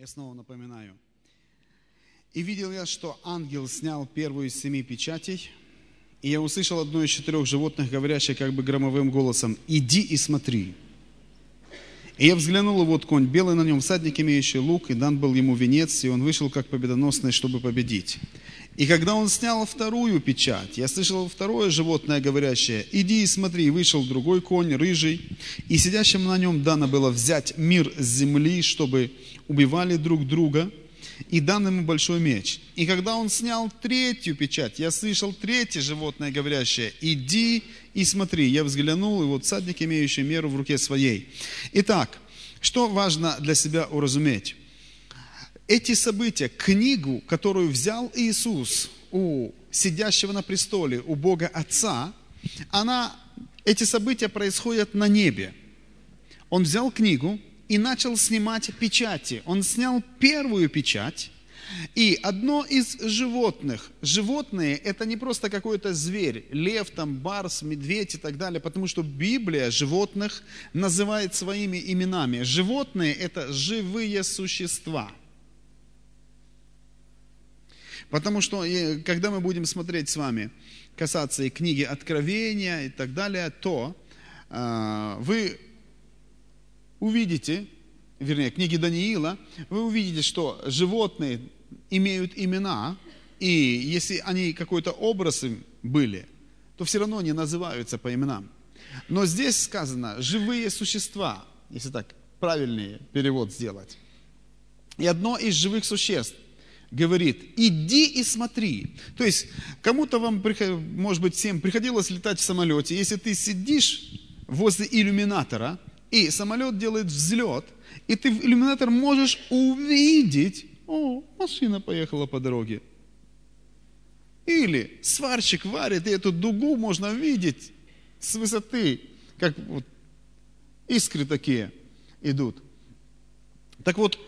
Я снова напоминаю. «И видел я, что ангел снял первую из семи печатей, и я услышал одно из четырех животных, говорящее как бы громовым голосом, «Иди и смотри». И я взглянул, и вот конь белый на нем, всадник, имеющий лук, и дан был ему венец, и он вышел как победоносный, чтобы победить. И когда он снял вторую печать, я слышал второе животное, говорящее, «Иди и смотри». Вышел другой конь, рыжий, и сидящим на нем дано было взять мир с земли, чтобы убивали друг друга, и дан ему большой меч. И когда он снял третью печать, я слышал третье животное, говорящее, «Иди и смотри». Я взглянул, и вот садник, имеющий меру в руке своей. Итак, что важно для себя уразуметь? Эти события, книгу, которую взял Иисус у сидящего на престоле, у Бога Отца, она, эти события происходят на небе. Он взял книгу, и начал снимать печати. Он снял первую печать, и одно из животных, животные это не просто какой-то зверь, лев, там, барс, медведь и так далее, потому что Библия животных называет своими именами. Животные это живые существа. Потому что когда мы будем смотреть с вами, касаться и книги Откровения и так далее, то э, вы увидите, вернее, книги Даниила, вы увидите, что животные имеют имена, и если они какой-то образ им были, то все равно они называются по именам. Но здесь сказано «живые существа», если так правильный перевод сделать. И одно из живых существ говорит, иди и смотри. То есть, кому-то вам, может быть, всем приходилось летать в самолете, если ты сидишь возле иллюминатора – и самолет делает взлет, и ты в иллюминатор можешь увидеть, о, машина поехала по дороге. Или сварщик варит, и эту дугу можно видеть с высоты, как вот искры такие идут. Так вот,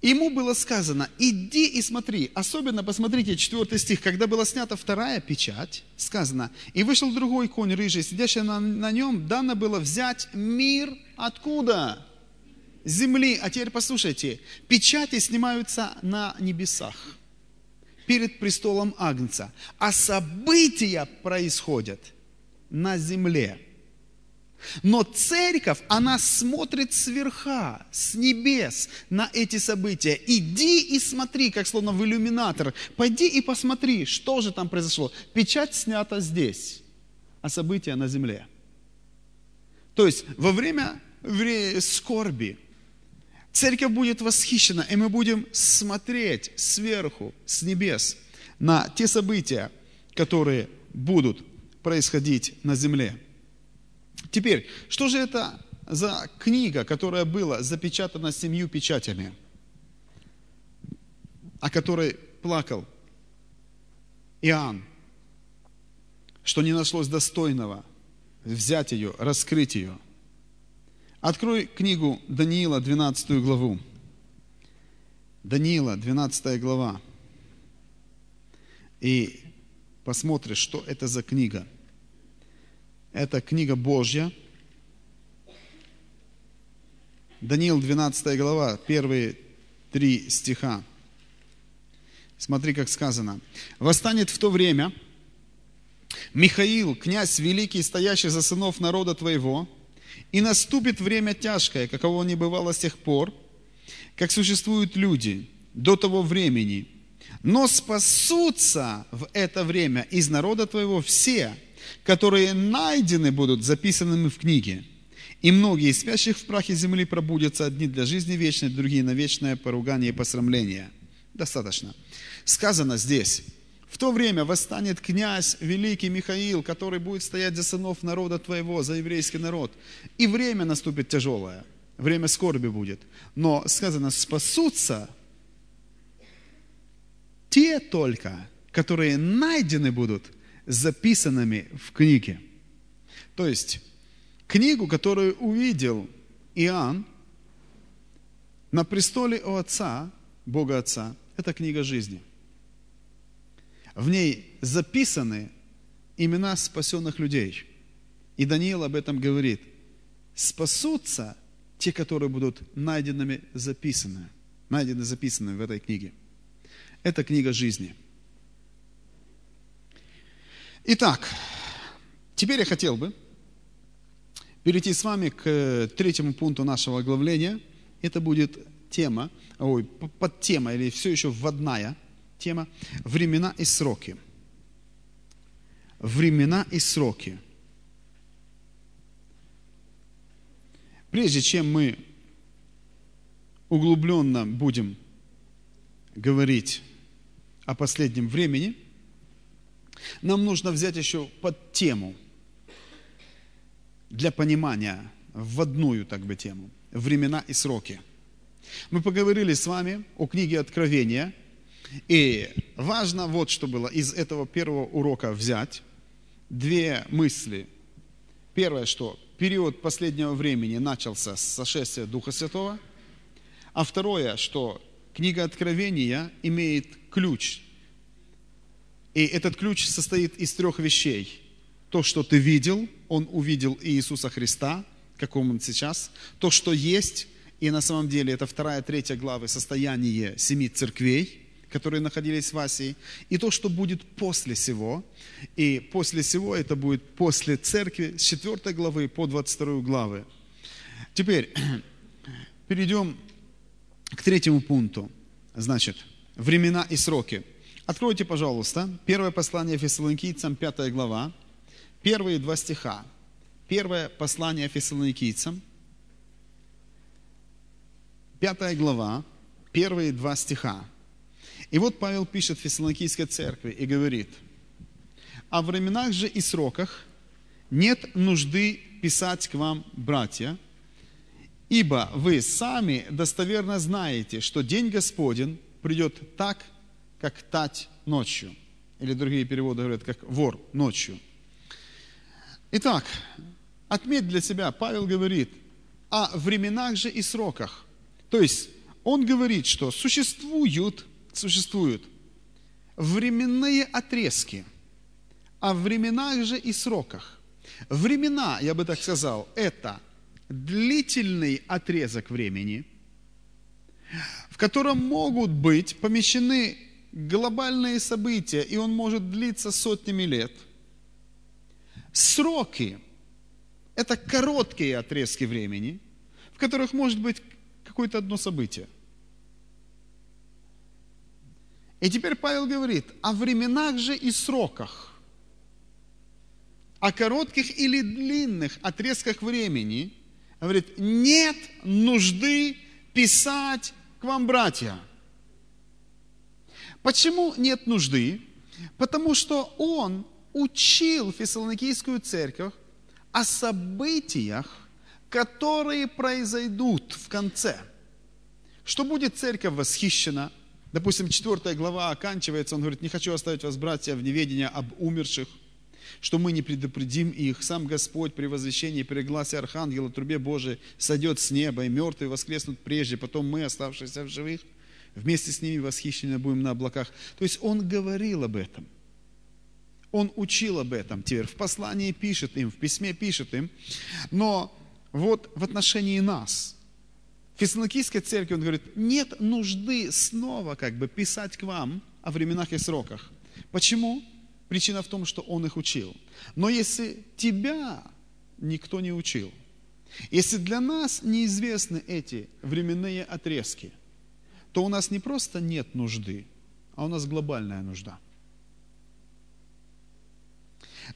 Ему было сказано, иди и смотри. Особенно посмотрите, четвертый стих, когда была снята вторая печать, сказано, и вышел другой конь рыжий, сидящий на, на нем, дано было взять мир откуда? Земли. А теперь послушайте, печати снимаются на небесах, перед престолом Агнца, а события происходят на земле. Но церковь, она смотрит сверха, с небес на эти события. Иди и смотри, как словно в иллюминатор. Пойди и посмотри, что же там произошло. Печать снята здесь, а события на земле. То есть во время скорби церковь будет восхищена, и мы будем смотреть сверху, с небес, на те события, которые будут происходить на земле. Теперь, что же это за книга, которая была запечатана семью печатями, о которой плакал Иоанн, что не нашлось достойного взять ее, раскрыть ее. Открой книгу Даниила, 12 главу. Даниила, 12 глава. И посмотришь, что это за книга – это книга Божья. Даниил 12 глава, первые три стиха. Смотри, как сказано. «Восстанет в то время Михаил, князь великий, стоящий за сынов народа твоего, и наступит время тяжкое, каково не бывало с тех пор, как существуют люди до того времени. Но спасутся в это время из народа твоего все, которые найдены будут записанными в книге. И многие из спящих в прахе земли пробудятся одни для жизни вечной, другие на вечное поругание и посрамление. Достаточно. Сказано здесь, в то время восстанет князь великий Михаил, который будет стоять за сынов народа твоего, за еврейский народ. И время наступит тяжелое, время скорби будет. Но сказано, спасутся те только, которые найдены будут – записанными в книге. То есть, книгу, которую увидел Иоанн на престоле у Отца, Бога Отца, это книга жизни. В ней записаны имена спасенных людей. И Даниил об этом говорит. Спасутся те, которые будут найденными записаны. найдены, записаны в этой книге. Это книга жизни. Итак, теперь я хотел бы перейти с вами к третьему пункту нашего оглавления. Это будет тема, ой, подтема или все еще вводная тема «Времена и сроки». Времена и сроки. Прежде чем мы углубленно будем говорить о последнем времени, нам нужно взять еще под тему для понимания, вводную так бы тему, времена и сроки. Мы поговорили с вами о книге Откровения, и важно вот что было из этого первого урока взять две мысли. Первое, что период последнего времени начался с сошествия Духа Святого, а второе, что книга Откровения имеет ключ. И этот ключ состоит из трех вещей. То, что ты видел, он увидел Иисуса Христа, каком он сейчас. То, что есть, и на самом деле это вторая, третья главы, состояние семи церквей, которые находились в Асии, и то, что будет после всего. И после всего это будет после церкви с 4 главы по 22 главы. Теперь перейдем к третьему пункту. Значит, времена и сроки. Откройте, пожалуйста, первое послание Фессалоникийцам, 5 глава, первые два стиха. Первое послание Фессалоникийцам, 5 глава, первые два стиха. И вот Павел пишет Фессалоникийской церкви и говорит, «О временах же и сроках нет нужды писать к вам, братья, ибо вы сами достоверно знаете, что день Господень придет так, как тать ночью». Или другие переводы говорят, как вор ночью. Итак, отметь для себя, Павел говорит о временах же и сроках. То есть, он говорит, что существуют существуют временные отрезки, о временах же и сроках. Времена, я бы так сказал, это длительный отрезок времени, в котором могут быть помещены глобальные события, и он может длиться сотнями лет. Сроки – это короткие отрезки времени, в которых может быть какое-то одно событие – и теперь Павел говорит о временах же и сроках, о коротких или длинных отрезках времени. Говорит, нет нужды писать к вам, братья. Почему нет нужды? Потому что он учил Фессалоникийскую церковь о событиях, которые произойдут в конце. Что будет церковь восхищена, Допустим, четвертая глава оканчивается, он говорит, не хочу оставить вас, братья, в неведении об умерших, что мы не предупредим их. Сам Господь при возвещении, при гласе Архангела, трубе Божией, сойдет с неба, и мертвые воскреснут прежде, потом мы, оставшиеся в живых, вместе с ними восхищены будем на облаках. То есть он говорил об этом. Он учил об этом. Теперь в послании пишет им, в письме пишет им. Но вот в отношении нас – Фессалоникийской церкви он говорит, нет нужды снова как бы писать к вам о временах и сроках. Почему? Причина в том, что он их учил. Но если тебя никто не учил, если для нас неизвестны эти временные отрезки, то у нас не просто нет нужды, а у нас глобальная нужда.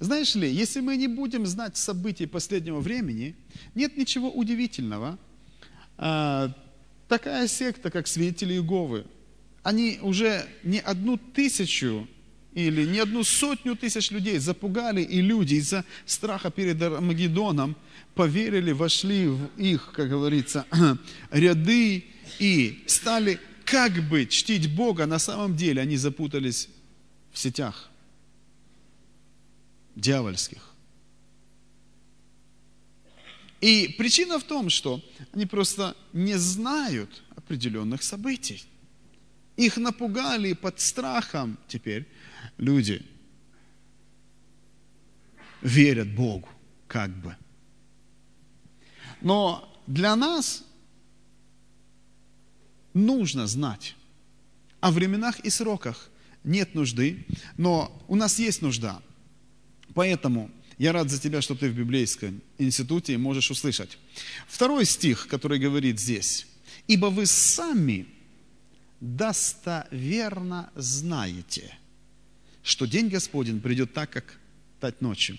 Знаешь ли, если мы не будем знать событий последнего времени, нет ничего удивительного – а, такая секта, как свидетели Иеговы, они уже не одну тысячу или не одну сотню тысяч людей запугали, и люди из-за страха перед Армагеддоном поверили, вошли в их, как говорится, ряды и стали как бы чтить Бога, на самом деле они запутались в сетях дьявольских. И причина в том, что они просто не знают определенных событий. Их напугали под страхом теперь люди верят Богу, как бы. Но для нас нужно знать. О временах и сроках нет нужды, но у нас есть нужда. Поэтому я рад за тебя, что ты в библейском институте и можешь услышать. Второй стих, который говорит здесь. «Ибо вы сами достоверно знаете, что день Господень придет так, как тать ночью».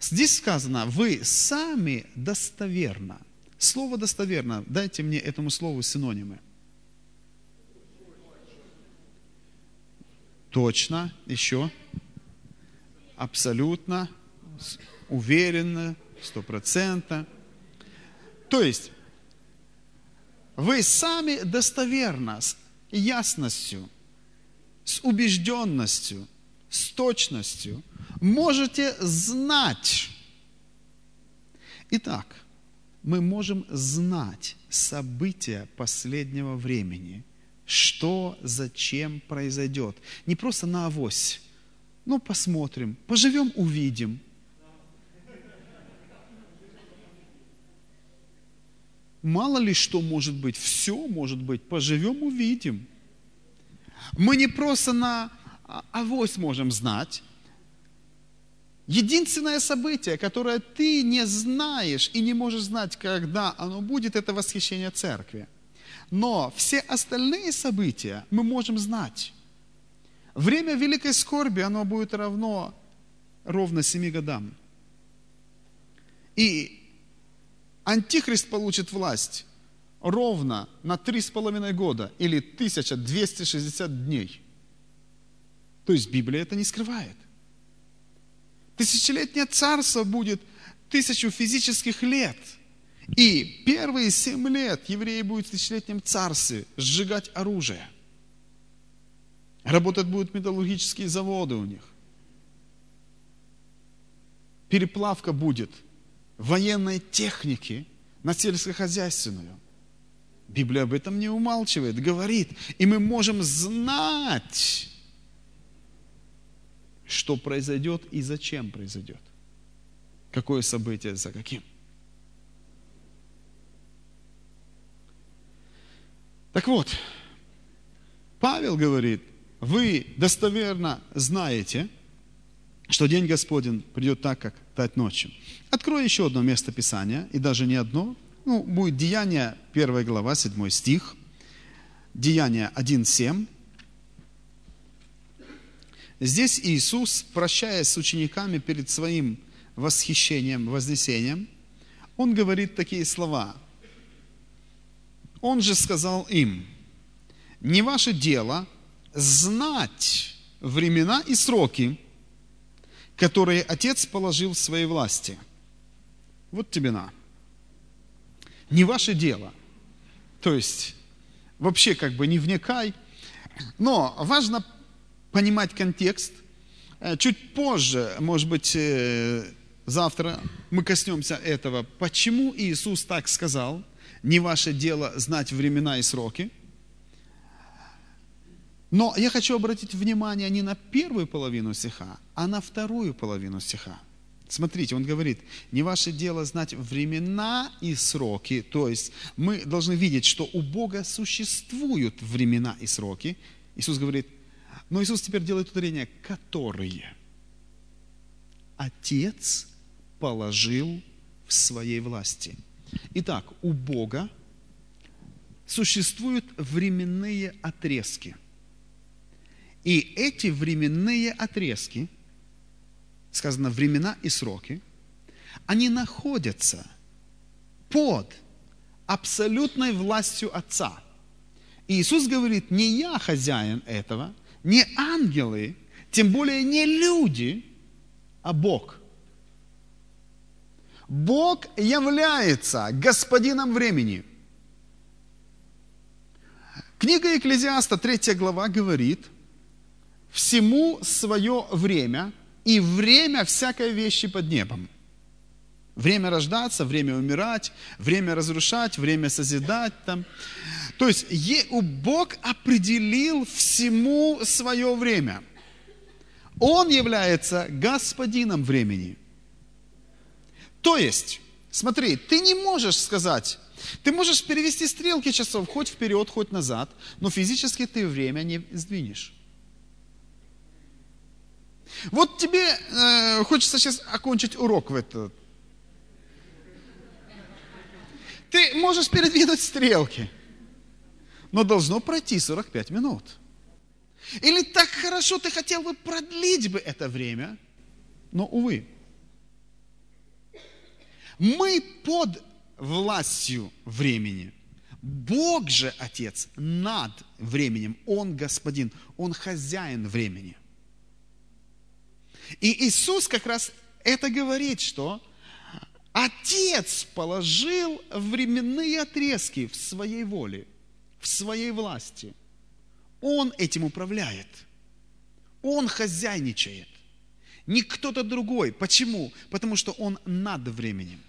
Здесь сказано, вы сами достоверно. Слово достоверно, дайте мне этому слову синонимы. Точно, еще. Абсолютно, уверенно, сто процентов. То есть, вы сами достоверно, с ясностью, с убежденностью, с точностью можете знать. Итак, мы можем знать события последнего времени, что, зачем произойдет. Не просто на авось. Ну, посмотрим, поживем, увидим. Мало ли что может быть, все может быть, поживем, увидим. Мы не просто на авось можем знать, Единственное событие, которое ты не знаешь и не можешь знать, когда оно будет, это восхищение церкви. Но все остальные события мы можем знать. Время великой скорби, оно будет равно ровно семи годам. И Антихрист получит власть ровно на три с половиной года или 1260 дней. То есть Библия это не скрывает. Тысячелетнее царство будет тысячу физических лет. И первые семь лет евреи будут в тысячелетнем царстве сжигать оружие. Работать будут металлургические заводы у них. Переплавка будет военной техники на сельскохозяйственную. Библия об этом не умалчивает, говорит. И мы можем знать, что произойдет и зачем произойдет. Какое событие за каким. Так вот, Павел говорит, вы достоверно знаете, что день Господень придет так, как тать ночью. Открою еще одно место Писания, и даже не одно. Ну, будет Деяние, 1 глава, 7 стих. Деяние 1.7. Здесь Иисус, прощаясь с учениками перед своим восхищением, вознесением, Он говорит такие слова. Он же сказал им, не ваше дело знать времена и сроки, которые Отец положил в своей власти. Вот тебе на. Не ваше дело. То есть, вообще как бы не вникай. Но важно понимать контекст. Э, чуть позже, может быть, э, завтра мы коснемся этого. Почему Иисус так сказал? Не ваше дело знать времена и сроки. Но я хочу обратить внимание не на первую половину стиха, а на вторую половину стиха. Смотрите, он говорит, не ваше дело знать времена и сроки, то есть мы должны видеть, что у Бога существуют времена и сроки. Иисус говорит, но Иисус теперь делает ударение, которые Отец положил в своей власти. Итак, у Бога существуют временные отрезки. И эти временные отрезки, сказано времена и сроки, они находятся под абсолютной властью Отца. И Иисус говорит, не я хозяин этого – не ангелы, тем более не люди, а Бог. Бог является господином времени. Книга Екклезиаста, 3 глава, говорит, всему свое время и время всякой вещи под небом. Время рождаться, время умирать, время разрушать, время созидать там. То есть Бог определил всему свое время. Он является господином времени. То есть, смотри, ты не можешь сказать, Ты можешь перевести стрелки часов хоть вперед, хоть назад, но физически ты время не сдвинешь. Вот тебе э, хочется сейчас окончить урок в этот. Ты можешь передвинуть стрелки, но должно пройти 45 минут. Или так хорошо ты хотел бы продлить бы это время, но, увы. Мы под властью времени. Бог же, Отец, над временем. Он господин, Он хозяин времени. И Иисус как раз это говорит, что Отец положил временные отрезки в своей воле, в своей власти. Он этим управляет. Он хозяйничает. Не кто-то другой. Почему? Потому что он над временем.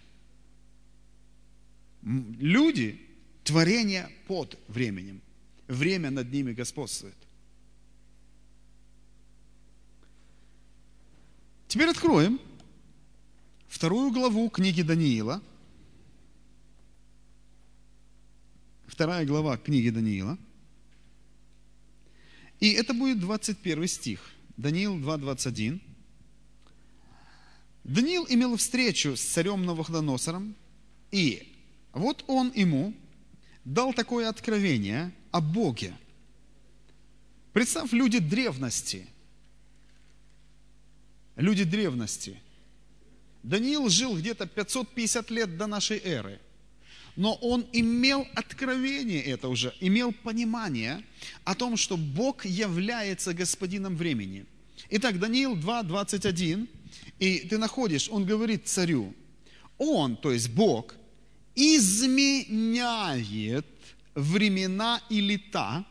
Люди, творение под временем. Время над ними господствует. Теперь откроем вторую главу книги Даниила. Вторая глава книги Даниила. И это будет 21 стих. Даниил 2.21. Даниил имел встречу с царем Навуходоносором, и вот он ему дал такое откровение о Боге. Представь, люди древности. Люди древности. Даниил жил где-то 550 лет до нашей эры. Но он имел откровение это уже, имел понимание о том, что Бог является господином времени. Итак, Даниил 2, 21, и ты находишь, он говорит царю, он, то есть Бог, изменяет времена и лета,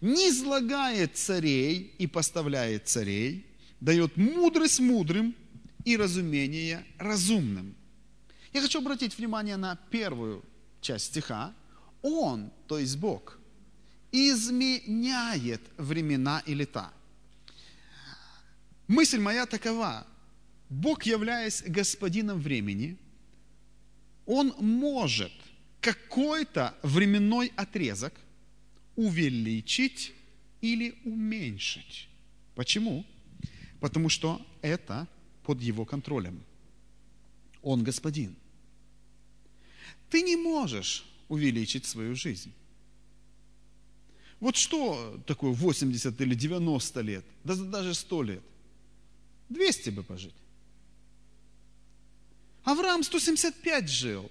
не излагает царей и поставляет царей, дает мудрость мудрым и разумение разумным. Я хочу обратить внимание на первую часть стиха. Он, то есть Бог, изменяет времена и лета. Мысль моя такова. Бог, являясь господином времени – он может какой-то временной отрезок увеличить или уменьшить. Почему? Потому что это под его контролем. Он господин. Ты не можешь увеличить свою жизнь. Вот что такое 80 или 90 лет, даже 100 лет? 200 бы пожить. Авраам 175 жил.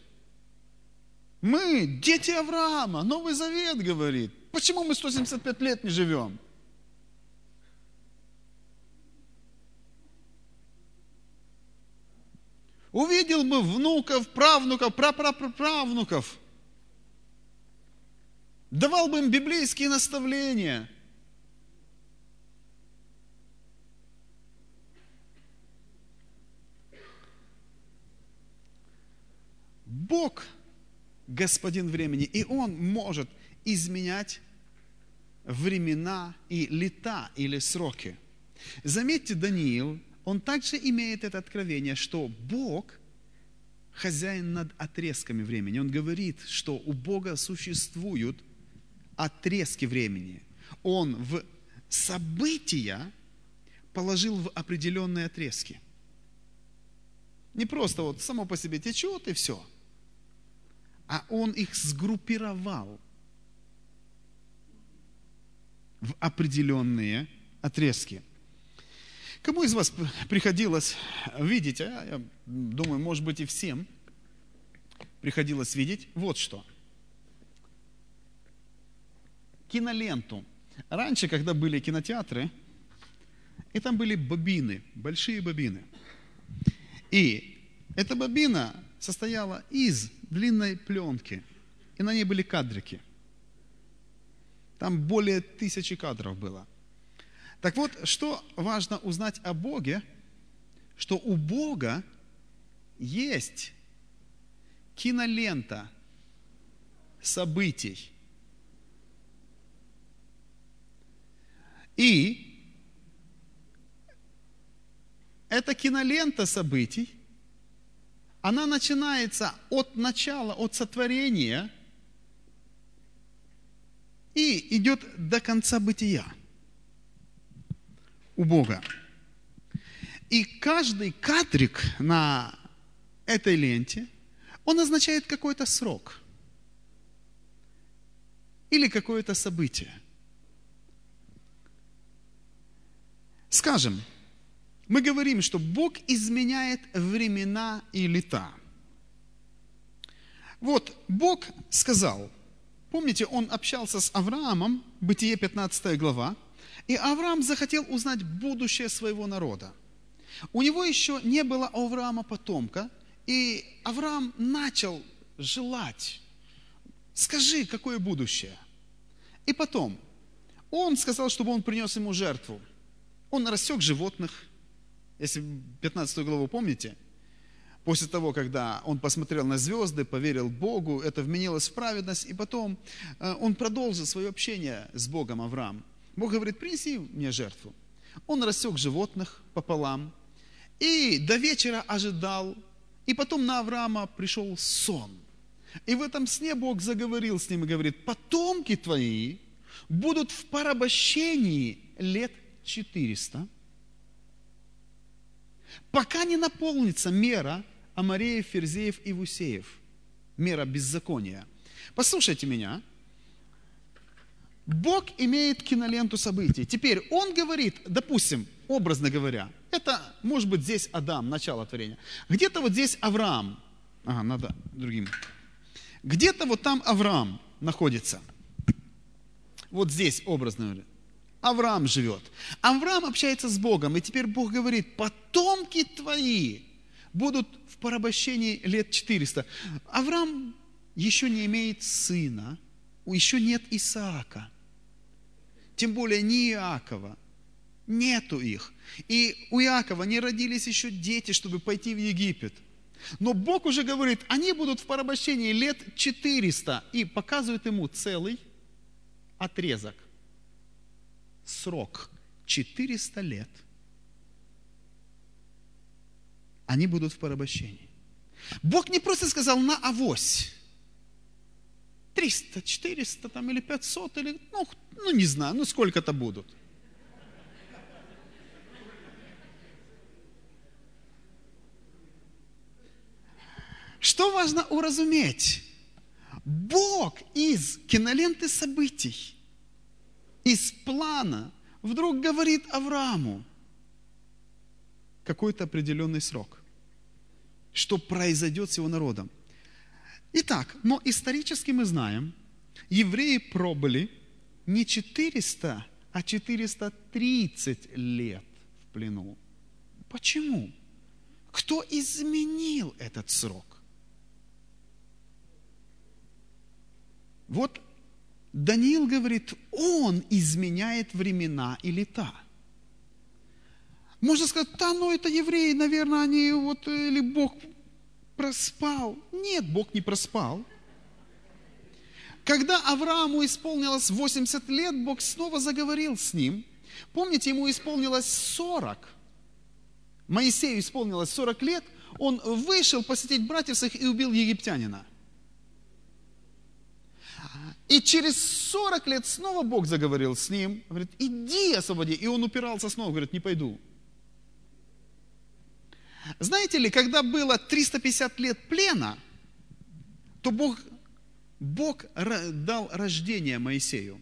Мы дети Авраама, Новый Завет говорит. Почему мы 175 лет не живем? Увидел бы внуков, правнуков, прапраправнуков. Давал бы им библейские наставления – Бог господин времени, и Он может изменять времена и лета или сроки. Заметьте, Даниил, он также имеет это откровение, что Бог хозяин над отрезками времени. Он говорит, что у Бога существуют отрезки времени. Он в события положил в определенные отрезки. Не просто вот само по себе течет и все – а он их сгруппировал в определенные отрезки. Кому из вас приходилось видеть, а я думаю, может быть и всем приходилось видеть вот что. Киноленту. Раньше, когда были кинотеатры, и там были бобины, большие бобины. И эта бобина состояла из длинной пленки, и на ней были кадрики. Там более тысячи кадров было. Так вот, что важно узнать о Боге, что у Бога есть кинолента событий. И эта кинолента событий она начинается от начала, от сотворения и идет до конца бытия у Бога. И каждый кадрик на этой ленте, он означает какой-то срок или какое-то событие. Скажем, мы говорим, что Бог изменяет времена и лета. Вот Бог сказал, помните, Он общался с Авраамом, Бытие 15 глава, и Авраам захотел узнать будущее своего народа. У него еще не было Авраама потомка, и Авраам начал желать, скажи, какое будущее. И потом, он сказал, чтобы он принес ему жертву. Он рассек животных, если 15 главу помните, после того, когда он посмотрел на звезды, поверил Богу, это вменилось в праведность, и потом э, он продолжил свое общение с Богом Авраам. Бог говорит, принеси мне жертву. Он рассек животных пополам, и до вечера ожидал, и потом на Авраама пришел сон. И в этом сне Бог заговорил с ним и говорит, потомки твои будут в порабощении лет 400, пока не наполнится мера Амареев, Ферзеев и Вусеев, мера беззакония. Послушайте меня, Бог имеет киноленту событий. Теперь Он говорит, допустим, образно говоря, это может быть здесь Адам, начало творения. Где-то вот здесь Авраам. Ага, надо другим. Где-то вот там Авраам находится. Вот здесь образно говоря. Авраам живет. Авраам общается с Богом, и теперь Бог говорит, потомки твои будут в порабощении лет 400. Авраам еще не имеет сына, еще нет Исаака, тем более не Иакова, нету их. И у Иакова не родились еще дети, чтобы пойти в Египет. Но Бог уже говорит, они будут в порабощении лет 400 и показывает ему целый отрезок срок 400 лет, они будут в порабощении. Бог не просто сказал на авось. 300, 400 там, или 500, или, ну, ну не знаю, ну сколько-то будут. Что важно уразуметь? Бог из киноленты событий из плана вдруг говорит Аврааму какой-то определенный срок, что произойдет с его народом. Итак, но исторически мы знаем, евреи пробыли не 400, а 430 лет в плену. Почему? Кто изменил этот срок? Вот Даниил говорит, он изменяет времена и лета. Можно сказать, да, ну это евреи, наверное, они вот, или Бог проспал. Нет, Бог не проспал. Когда Аврааму исполнилось 80 лет, Бог снова заговорил с ним. Помните, ему исполнилось 40. Моисею исполнилось 40 лет, он вышел посетить братьев своих и убил египтянина. И через 40 лет снова Бог заговорил с ним, говорит, иди освободи. И он упирался снова, говорит, не пойду. Знаете ли, когда было 350 лет плена, то Бог, Бог дал рождение Моисею.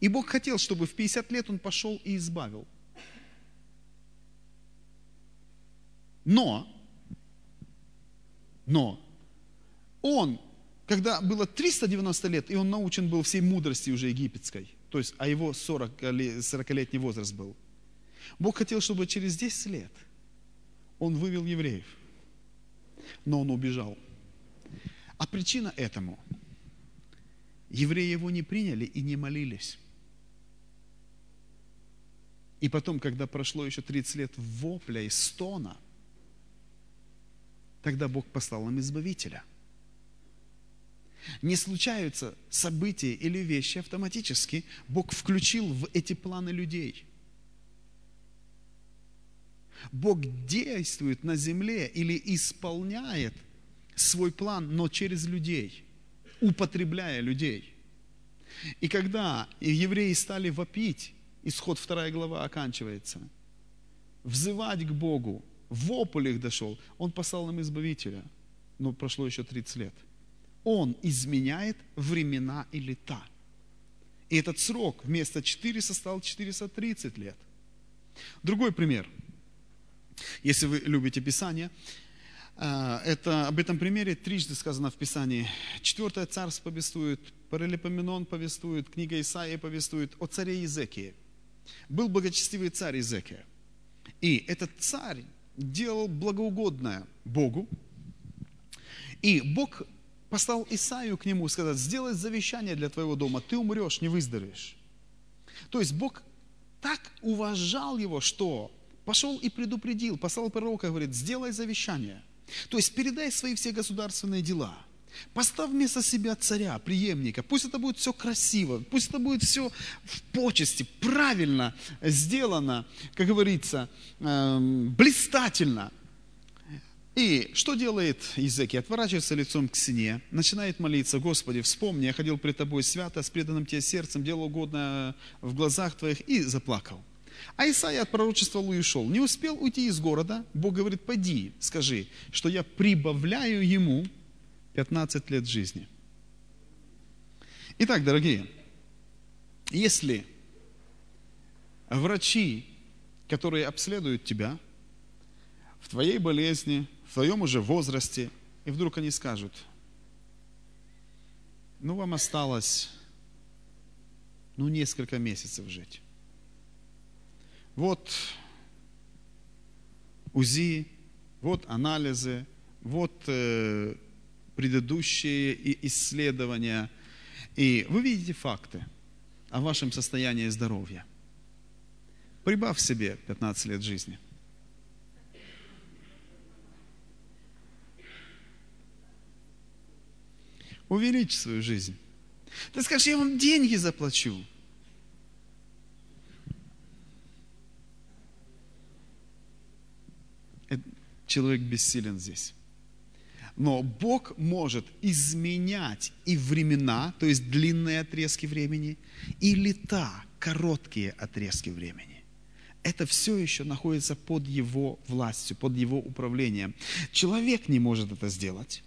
И Бог хотел, чтобы в 50 лет он пошел и избавил. Но, но, он когда было 390 лет, и он научен был всей мудрости уже египетской, то есть, а его 40, 40-летний возраст был. Бог хотел, чтобы через 10 лет он вывел евреев, но он убежал. А причина этому – евреи его не приняли и не молились. И потом, когда прошло еще 30 лет вопля и стона, тогда Бог послал им избавителя – не случаются события или вещи автоматически, Бог включил в эти планы людей. Бог действует на земле или исполняет свой план, но через людей, употребляя людей. И когда евреи стали вопить, исход 2 глава оканчивается, взывать к Богу, вопль их дошел, Он послал нам Избавителя, но прошло еще 30 лет. Он изменяет времена и лета. И этот срок вместо 400 стал 430 лет. Другой пример. Если вы любите Писание, а, это, об этом примере трижды сказано в Писании. Четвертое царство повествует, Паралипоменон повествует, книга Исаия повествует о царе Иезекии. Был благочестивый царь Иезекия. И этот царь делал благоугодное Богу. И Бог послал Исаию к нему сказать, сделай завещание для твоего дома, ты умрешь, не выздоровеешь. То есть Бог так уважал его, что пошел и предупредил, послал пророка, говорит, сделай завещание. То есть передай свои все государственные дела. Поставь вместо себя царя, преемника. Пусть это будет все красиво, пусть это будет все в почести, правильно сделано, как говорится, эм, блистательно. И что делает Языки? Отворачивается лицом к стене, начинает молиться, Господи, вспомни, я ходил пред Тобой свято, с преданным Тебе сердцем, делал угодно в глазах Твоих и заплакал. А Исаия отпророчествовал и ушел. Не успел уйти из города, Бог говорит, пойди, скажи, что я прибавляю ему 15 лет жизни. Итак, дорогие, если врачи, которые обследуют тебя в твоей болезни, в твоем уже возрасте, и вдруг они скажут, ну вам осталось ну несколько месяцев жить. Вот УЗИ, вот анализы, вот э, предыдущие исследования. И вы видите факты о вашем состоянии здоровья. Прибавь себе 15 лет жизни – увеличь свою жизнь. Ты скажешь, я вам деньги заплачу. Человек бессилен здесь. Но Бог может изменять и времена, то есть длинные отрезки времени, и лета, короткие отрезки времени. Это все еще находится под Его властью, под Его управлением. Человек не может это сделать.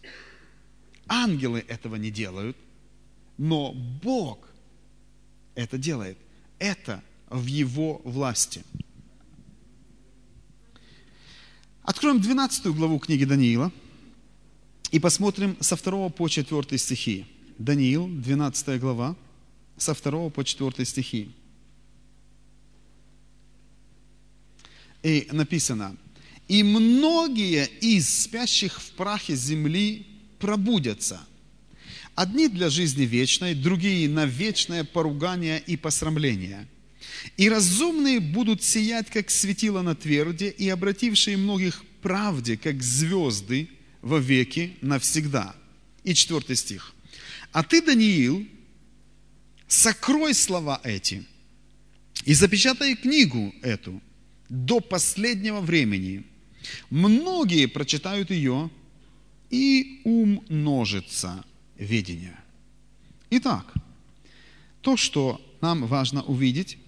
Ангелы этого не делают, но Бог это делает. Это в Его власти. Откроем 12 главу книги Даниила и посмотрим со 2 по 4 стихи. Даниил, 12 глава, со 2 по 4 стихи. И написано, «И многие из спящих в прахе земли пробудятся. Одни для жизни вечной, другие на вечное поругание и посрамление. И разумные будут сиять, как светило на тверде, и обратившие многих правде, как звезды, во веки навсегда. И четвертый стих. А ты, Даниил, сокрой слова эти и запечатай книгу эту до последнего времени. Многие прочитают ее, и умножится видение. Итак, то, что нам важно увидеть,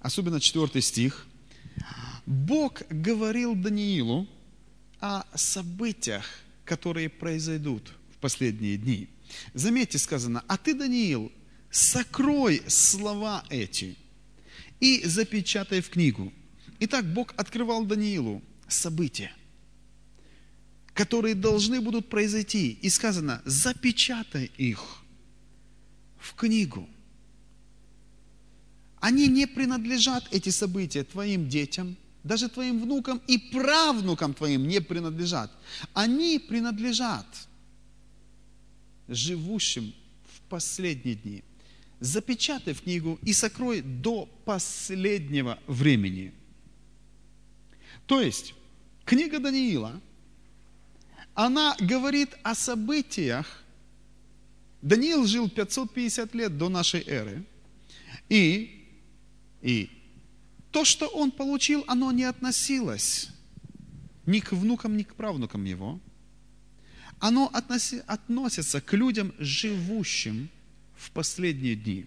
особенно четвертый стих, Бог говорил Даниилу о событиях, которые произойдут в последние дни. Заметьте, сказано, а ты, Даниил, сокрой слова эти и запечатай в книгу. Итак, Бог открывал Даниилу события которые должны будут произойти. И сказано, запечатай их в книгу. Они не принадлежат, эти события, твоим детям, даже твоим внукам и правнукам твоим не принадлежат. Они принадлежат живущим в последние дни. Запечатай в книгу и сокрой до последнего времени. То есть, книга Даниила – она говорит о событиях. Даниил жил 550 лет до нашей эры. И, и то, что он получил, оно не относилось ни к внукам, ни к правнукам его. Оно относи, относится к людям, живущим в последние дни.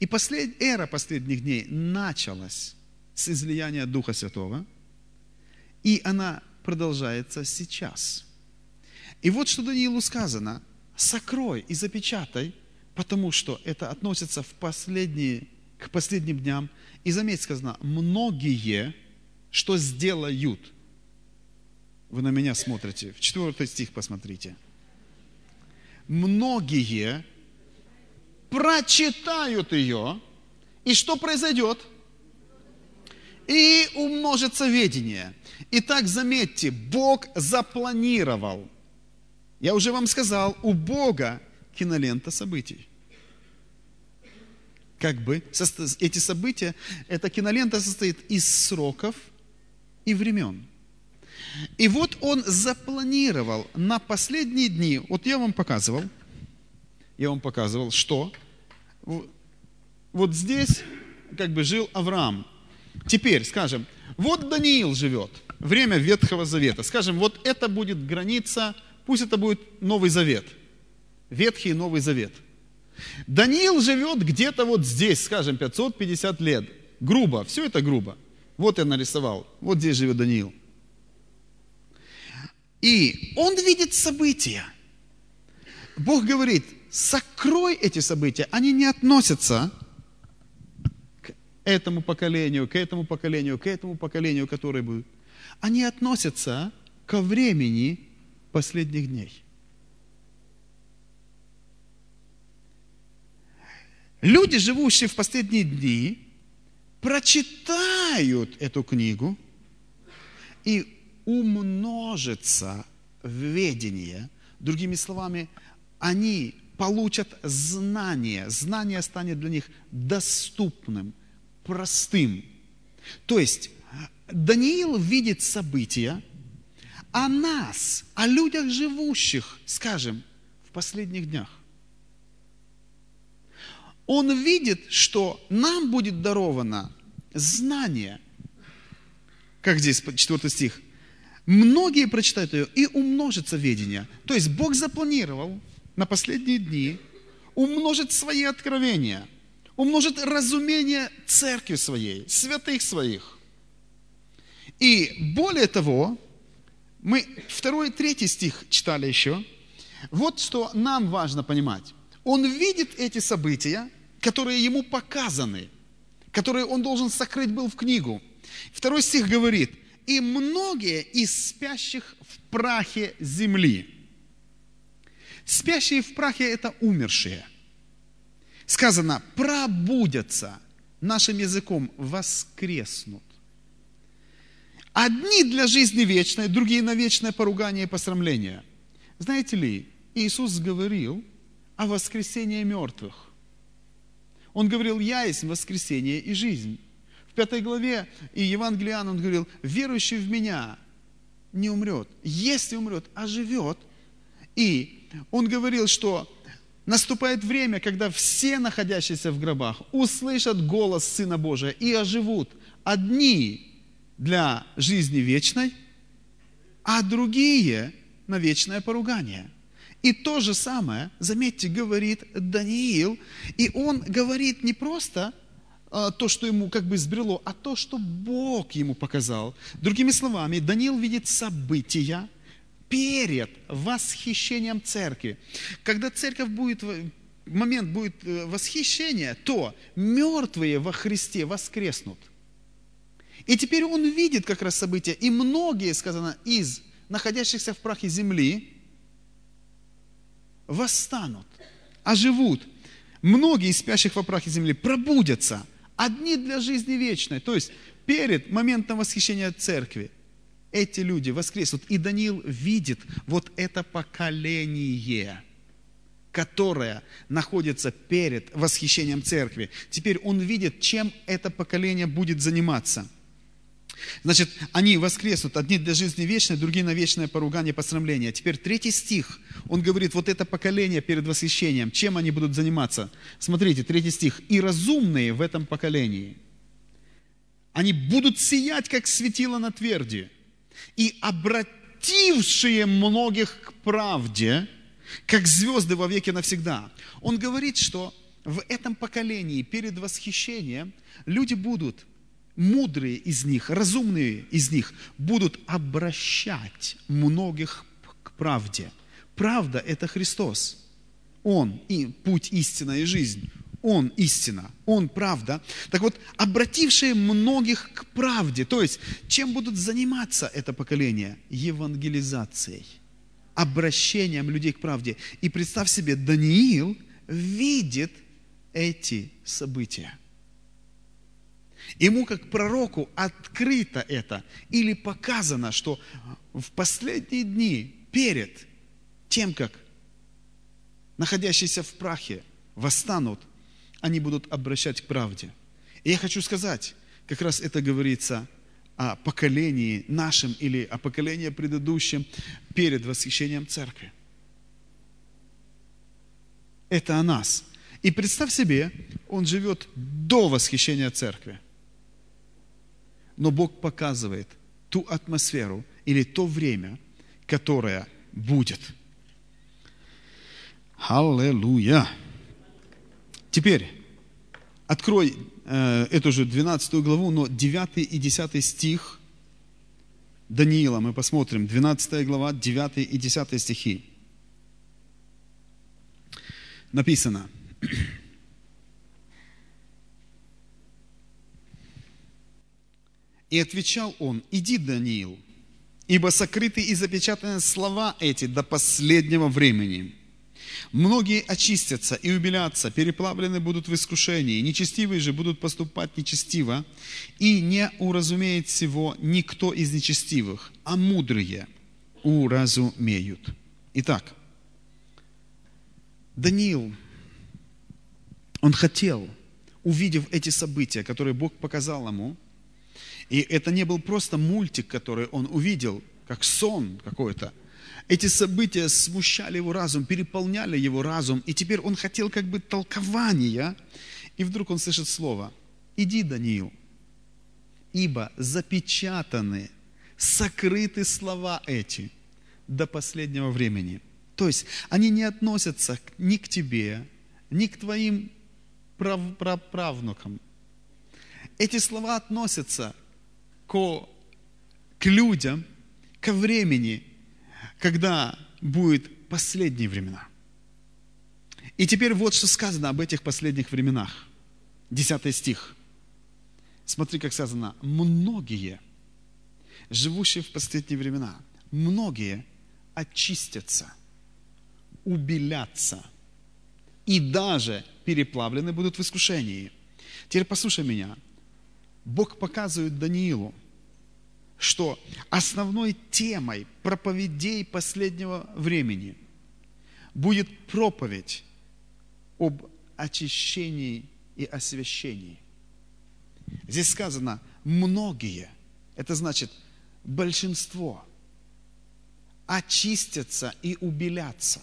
И послед, эра последних дней началась с излияния Духа Святого, и она продолжается сейчас. И вот что Даниилу сказано, сокрой и запечатай, потому что это относится в последние, к последним дням. И заметь, сказано, многие, что сделают. Вы на меня смотрите. В четвертый стих посмотрите. Многие прочитают ее, и что произойдет? И умножится ведение. Итак, заметьте, Бог запланировал. Я уже вам сказал, у Бога кинолента событий. Как бы эти события, эта кинолента состоит из сроков и времен. И вот он запланировал на последние дни, вот я вам показывал, я вам показывал, что вот здесь как бы жил Авраам. Теперь, скажем, вот Даниил живет, время Ветхого Завета. Скажем, вот это будет граница, пусть это будет Новый Завет. Ветхий Новый Завет. Даниил живет где-то вот здесь, скажем, 550 лет. Грубо, все это грубо. Вот я нарисовал, вот здесь живет Даниил. И он видит события. Бог говорит, сокрой эти события, они не относятся к этому поколению, к этому поколению, к этому поколению, которое будет. Они относятся ко времени последних дней. Люди, живущие в последние дни, прочитают эту книгу и умножится ведение. Другими словами, они получат знание. Знание станет для них доступным, простым. То есть Даниил видит события о нас, о людях живущих, скажем, в последних днях. Он видит, что нам будет даровано знание, как здесь 4 стих, Многие прочитают ее, и умножится ведение. То есть Бог запланировал на последние дни умножить свои откровения, умножить разумение церкви своей, святых своих. И более того, мы второй и третий стих читали еще. Вот что нам важно понимать. Он видит эти события, которые ему показаны, которые он должен сокрыть был в книгу. Второй стих говорит – и многие из спящих в прахе земли. Спящие в прахе – это умершие. Сказано, пробудятся, нашим языком воскреснут. Одни для жизни вечной, другие на вечное поругание и посрамление. Знаете ли, Иисус говорил о воскресении мертвых. Он говорил, я есть воскресение и жизнь пятой главе и Евангелиан он говорил, верующий в меня не умрет. Если умрет, оживет. И он говорил, что наступает время, когда все находящиеся в гробах услышат голос Сына Божия и оживут. Одни для жизни вечной, а другие на вечное поругание. И то же самое, заметьте, говорит Даниил, и он говорит не просто а, то, что ему как бы сбрело, а то, что Бог ему показал. Другими словами, Даниил видит события перед восхищением церкви. Когда церковь будет, момент будет э, восхищения, то мертвые во Христе воскреснут. И теперь он видит как раз события, и многие, сказано, из находящихся в прахе земли восстанут, оживут. Многие из спящих во прахе земли пробудятся – Одни для жизни вечной. То есть перед моментом восхищения церкви эти люди воскреснут. И Даниил видит вот это поколение, которое находится перед восхищением церкви. Теперь он видит, чем это поколение будет заниматься – Значит, они воскреснут, одни для жизни вечной, другие на вечное поругание, посрамление. Теперь третий стих, он говорит, вот это поколение перед восхищением, чем они будут заниматься? Смотрите, третий стих. «И разумные в этом поколении, они будут сиять, как светило на тверди, и обратившие многих к правде, как звезды во веки навсегда. Он говорит, что в этом поколении перед восхищением люди будут, мудрые из них, разумные из них, будут обращать многих к правде. Правда – это Христос. Он и путь, истина и жизнь. Он истина, Он правда. Так вот, обратившие многих к правде, то есть, чем будут заниматься это поколение? Евангелизацией, обращением людей к правде. И представь себе, Даниил видит эти события. Ему как пророку открыто это или показано, что в последние дни перед тем, как находящиеся в прахе восстанут, они будут обращать к правде. И я хочу сказать, как раз это говорится о поколении нашем или о поколении предыдущем перед восхищением церкви. Это о нас. И представь себе, он живет до восхищения церкви. Но Бог показывает ту атмосферу или то время, которое будет. Аллилуйя! Теперь, открой э, эту же 12 главу, но 9 и 10 стих Даниила, мы посмотрим, 12 глава, 9 и 10 стихи. Написано, И отвечал он, иди, Даниил, ибо сокрыты и запечатаны слова эти до последнего времени. Многие очистятся и убелятся, переплавлены будут в искушении, нечестивые же будут поступать нечестиво, и не уразумеет всего никто из нечестивых, а мудрые уразумеют. Итак, Даниил, он хотел, увидев эти события, которые Бог показал ему, и это не был просто мультик, который он увидел, как сон какой-то, эти события смущали его разум, переполняли его разум, и теперь он хотел как бы толкования, и вдруг он слышит слово «Иди, Даниил, ибо запечатаны, сокрыты слова эти до последнего времени». То есть они не относятся ни к тебе, ни к твоим прав, прав, правнукам. Эти слова относятся к, к людям, ко времени, когда будет последние времена. И теперь вот что сказано об этих последних временах. Десятый стих. Смотри, как сказано. Многие, живущие в последние времена, многие очистятся, убелятся и даже переплавлены будут в искушении. Теперь послушай меня. Бог показывает Даниилу – что основной темой проповедей последнего времени будет проповедь об очищении и освящении. Здесь сказано «многие», это значит большинство, очистятся и убелятся.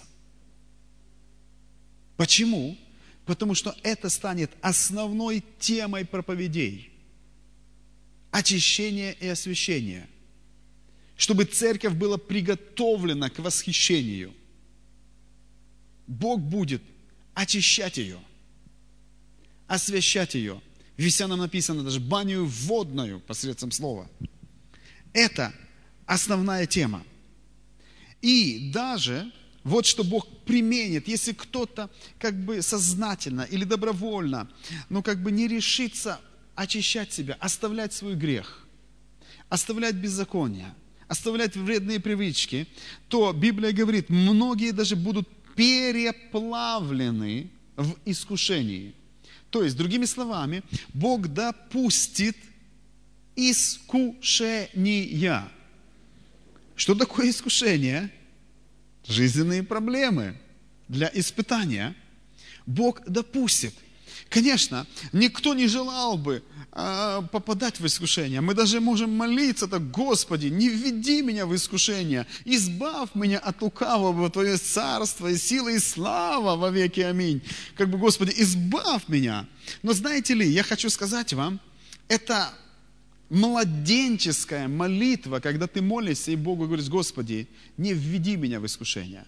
Почему? Потому что это станет основной темой проповедей – очищение и освящение, чтобы церковь была приготовлена к восхищению. Бог будет очищать ее, освящать ее. В Весянам написано даже баню водную посредством слова. Это основная тема. И даже вот что Бог применит, если кто-то как бы сознательно или добровольно, ну как бы не решится очищать себя, оставлять свой грех, оставлять беззаконие, оставлять вредные привычки, то Библия говорит, многие даже будут переплавлены в искушении. То есть, другими словами, Бог допустит искушения. Что такое искушение? Жизненные проблемы для испытания. Бог допустит. Конечно, никто не желал бы э, попадать в искушение. Мы даже можем молиться так, Господи, не введи меня в искушение, избавь меня от лукавого, Твое царство и сила и слава во веки, аминь. Как бы, Господи, избавь меня. Но знаете ли, я хочу сказать вам, это младенческая молитва, когда ты молишься и Богу говоришь, Господи, не введи меня в искушение.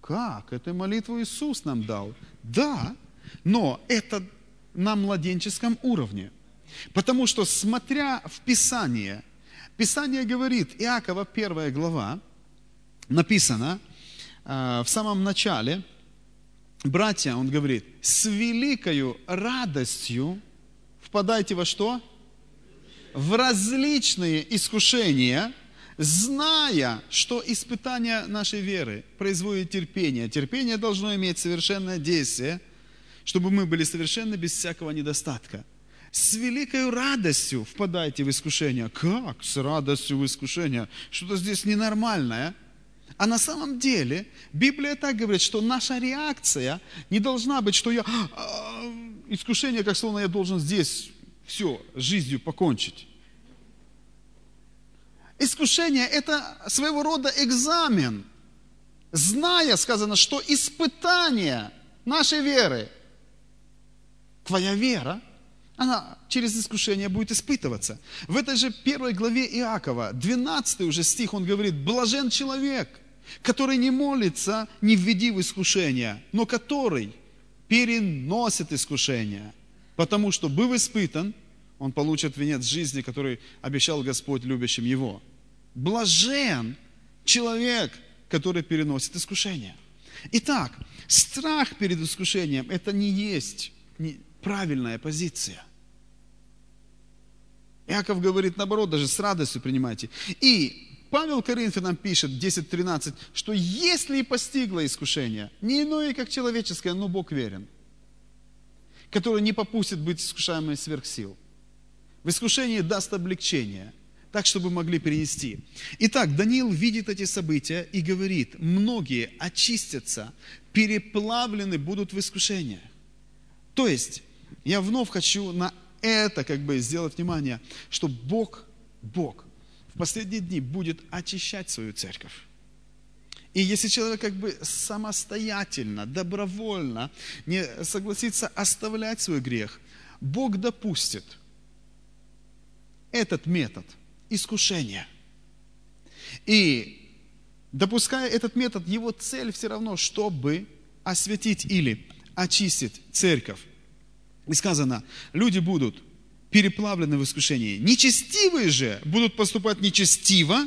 Как? Эту молитву Иисус нам дал. Да, но это на младенческом уровне. Потому что, смотря в Писание, Писание говорит, Иакова 1 глава, написано э, в самом начале, братья, он говорит, с великою радостью впадайте во что? В различные искушения, зная, что испытание нашей веры производит терпение. Терпение должно иметь совершенное действие, чтобы мы были совершенно без всякого недостатка. С великой радостью впадайте в искушение. Как с радостью в искушение? Что-то здесь ненормальное. А на самом деле Библия так говорит, что наша реакция не должна быть, что я а, искушение, как словно я должен здесь все, жизнью покончить. Искушение – это своего рода экзамен. Зная, сказано, что испытание нашей веры, твоя вера, она через искушение будет испытываться. В этой же первой главе Иакова, 12 уже стих, он говорит, блажен человек, который не молится, не введи в искушение, но который переносит искушение, потому что, быв испытан, он получит венец жизни, который обещал Господь любящим его. Блажен человек, который переносит искушение. Итак, страх перед искушением – это не есть правильная позиция. Иаков говорит наоборот, даже с радостью принимайте. И Павел Коринфянам пишет 10.13, что если и постигло искушение, не иное, как человеческое, но Бог верен, который не попустит быть искушаемым сверх сил. В искушении даст облегчение, так, чтобы могли перенести. Итак, Даниил видит эти события и говорит, многие очистятся, переплавлены будут в искушениях. То есть, я вновь хочу на это как бы сделать внимание, что Бог, Бог в последние дни будет очищать свою церковь. И если человек как бы самостоятельно, добровольно не согласится оставлять свой грех, Бог допустит этот метод искушения. И допуская этот метод, его цель все равно, чтобы осветить или очистить церковь. И сказано, люди будут переплавлены в искушении. Нечестивые же будут поступать нечестиво,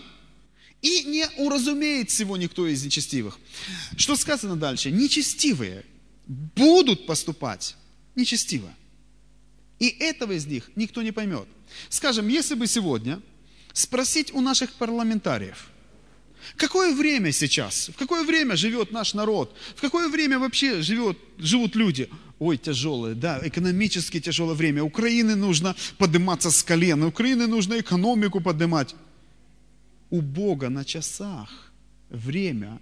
и не уразумеет всего никто из нечестивых. Что сказано дальше? Нечестивые будут поступать нечестиво. И этого из них никто не поймет. Скажем, если бы сегодня спросить у наших парламентариев, Какое время сейчас? В какое время живет наш народ? В какое время вообще живет, живут люди? Ой, тяжелое, да, экономически тяжелое время. Украине нужно подниматься с колена, Украине нужно экономику поднимать. У Бога на часах время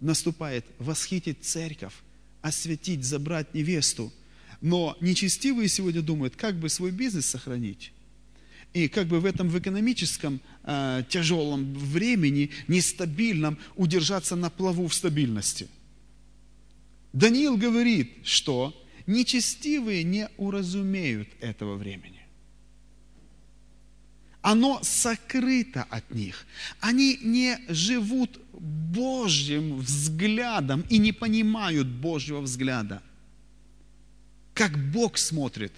наступает восхитить церковь, осветить, забрать невесту. Но нечестивые сегодня думают, как бы свой бизнес сохранить и как бы в этом в экономическом э, тяжелом времени, нестабильном, удержаться на плаву в стабильности. Даниил говорит, что нечестивые не уразумеют этого времени. Оно сокрыто от них. Они не живут Божьим взглядом и не понимают Божьего взгляда. Как Бог смотрит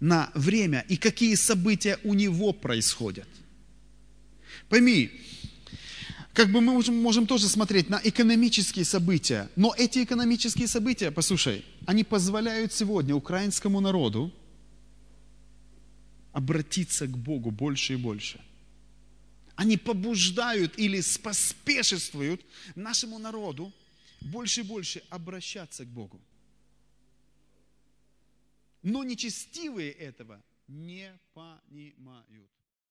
на время и какие события у него происходят. Пойми, как бы мы можем, можем тоже смотреть на экономические события, но эти экономические события, послушай, они позволяют сегодня украинскому народу обратиться к Богу больше и больше. Они побуждают или споспешествуют нашему народу больше и больше обращаться к Богу. Но нечестивые этого не понимают.